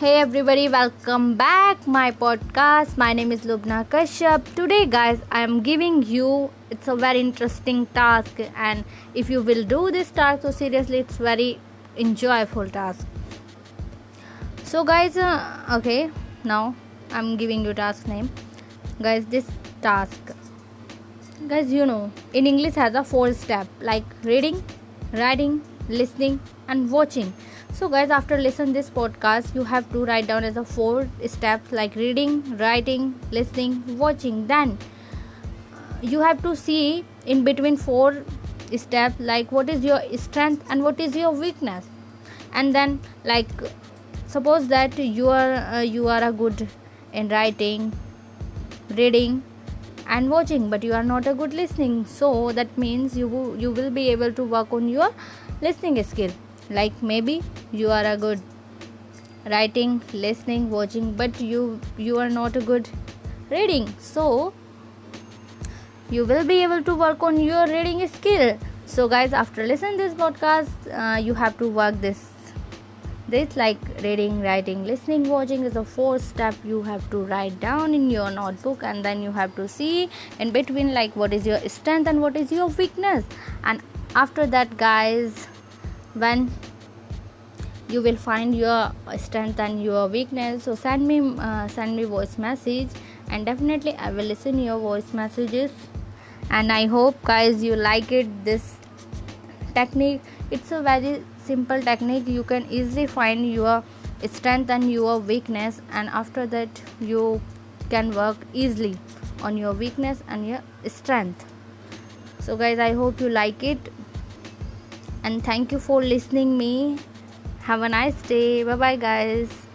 Hey everybody, welcome back my podcast. My name is Lubna Kashyap. Today guys, I am giving you it's a very interesting task and if you will do this task so seriously it's very enjoyable task. So guys, uh, okay, now I'm giving you task name. Guys, this task guys you know in english has a four step like reading writing listening and watching so guys after listen this podcast you have to write down as a four steps like reading writing listening watching. Then you have to see in between four steps like what is your strength and what is your weakness. And then like suppose that you are uh, you are a good in writing reading and watching but you are not a good listening. So that means you you will be able to work on your listening skill like maybe you are a good writing listening watching but you you are not a good reading. So you will be able to work on your reading skill. So guys after listening this podcast uh, you have to work this this like reading writing listening watching is a four step you have to write down in your notebook and then you have to see in between like what is your strength and what is your weakness. And after that guys when you will find your strength and your weakness. So send me uh, send me voice message and definitely i will listen your voice messages. And i hope guys you like it this technique. It's a very simple technique. You can easily find your strength and your weakness and after that you can work easily on your weakness and your strength. So guys i hope you like it and thank you for listening me. Have a nice day. Bye bye guys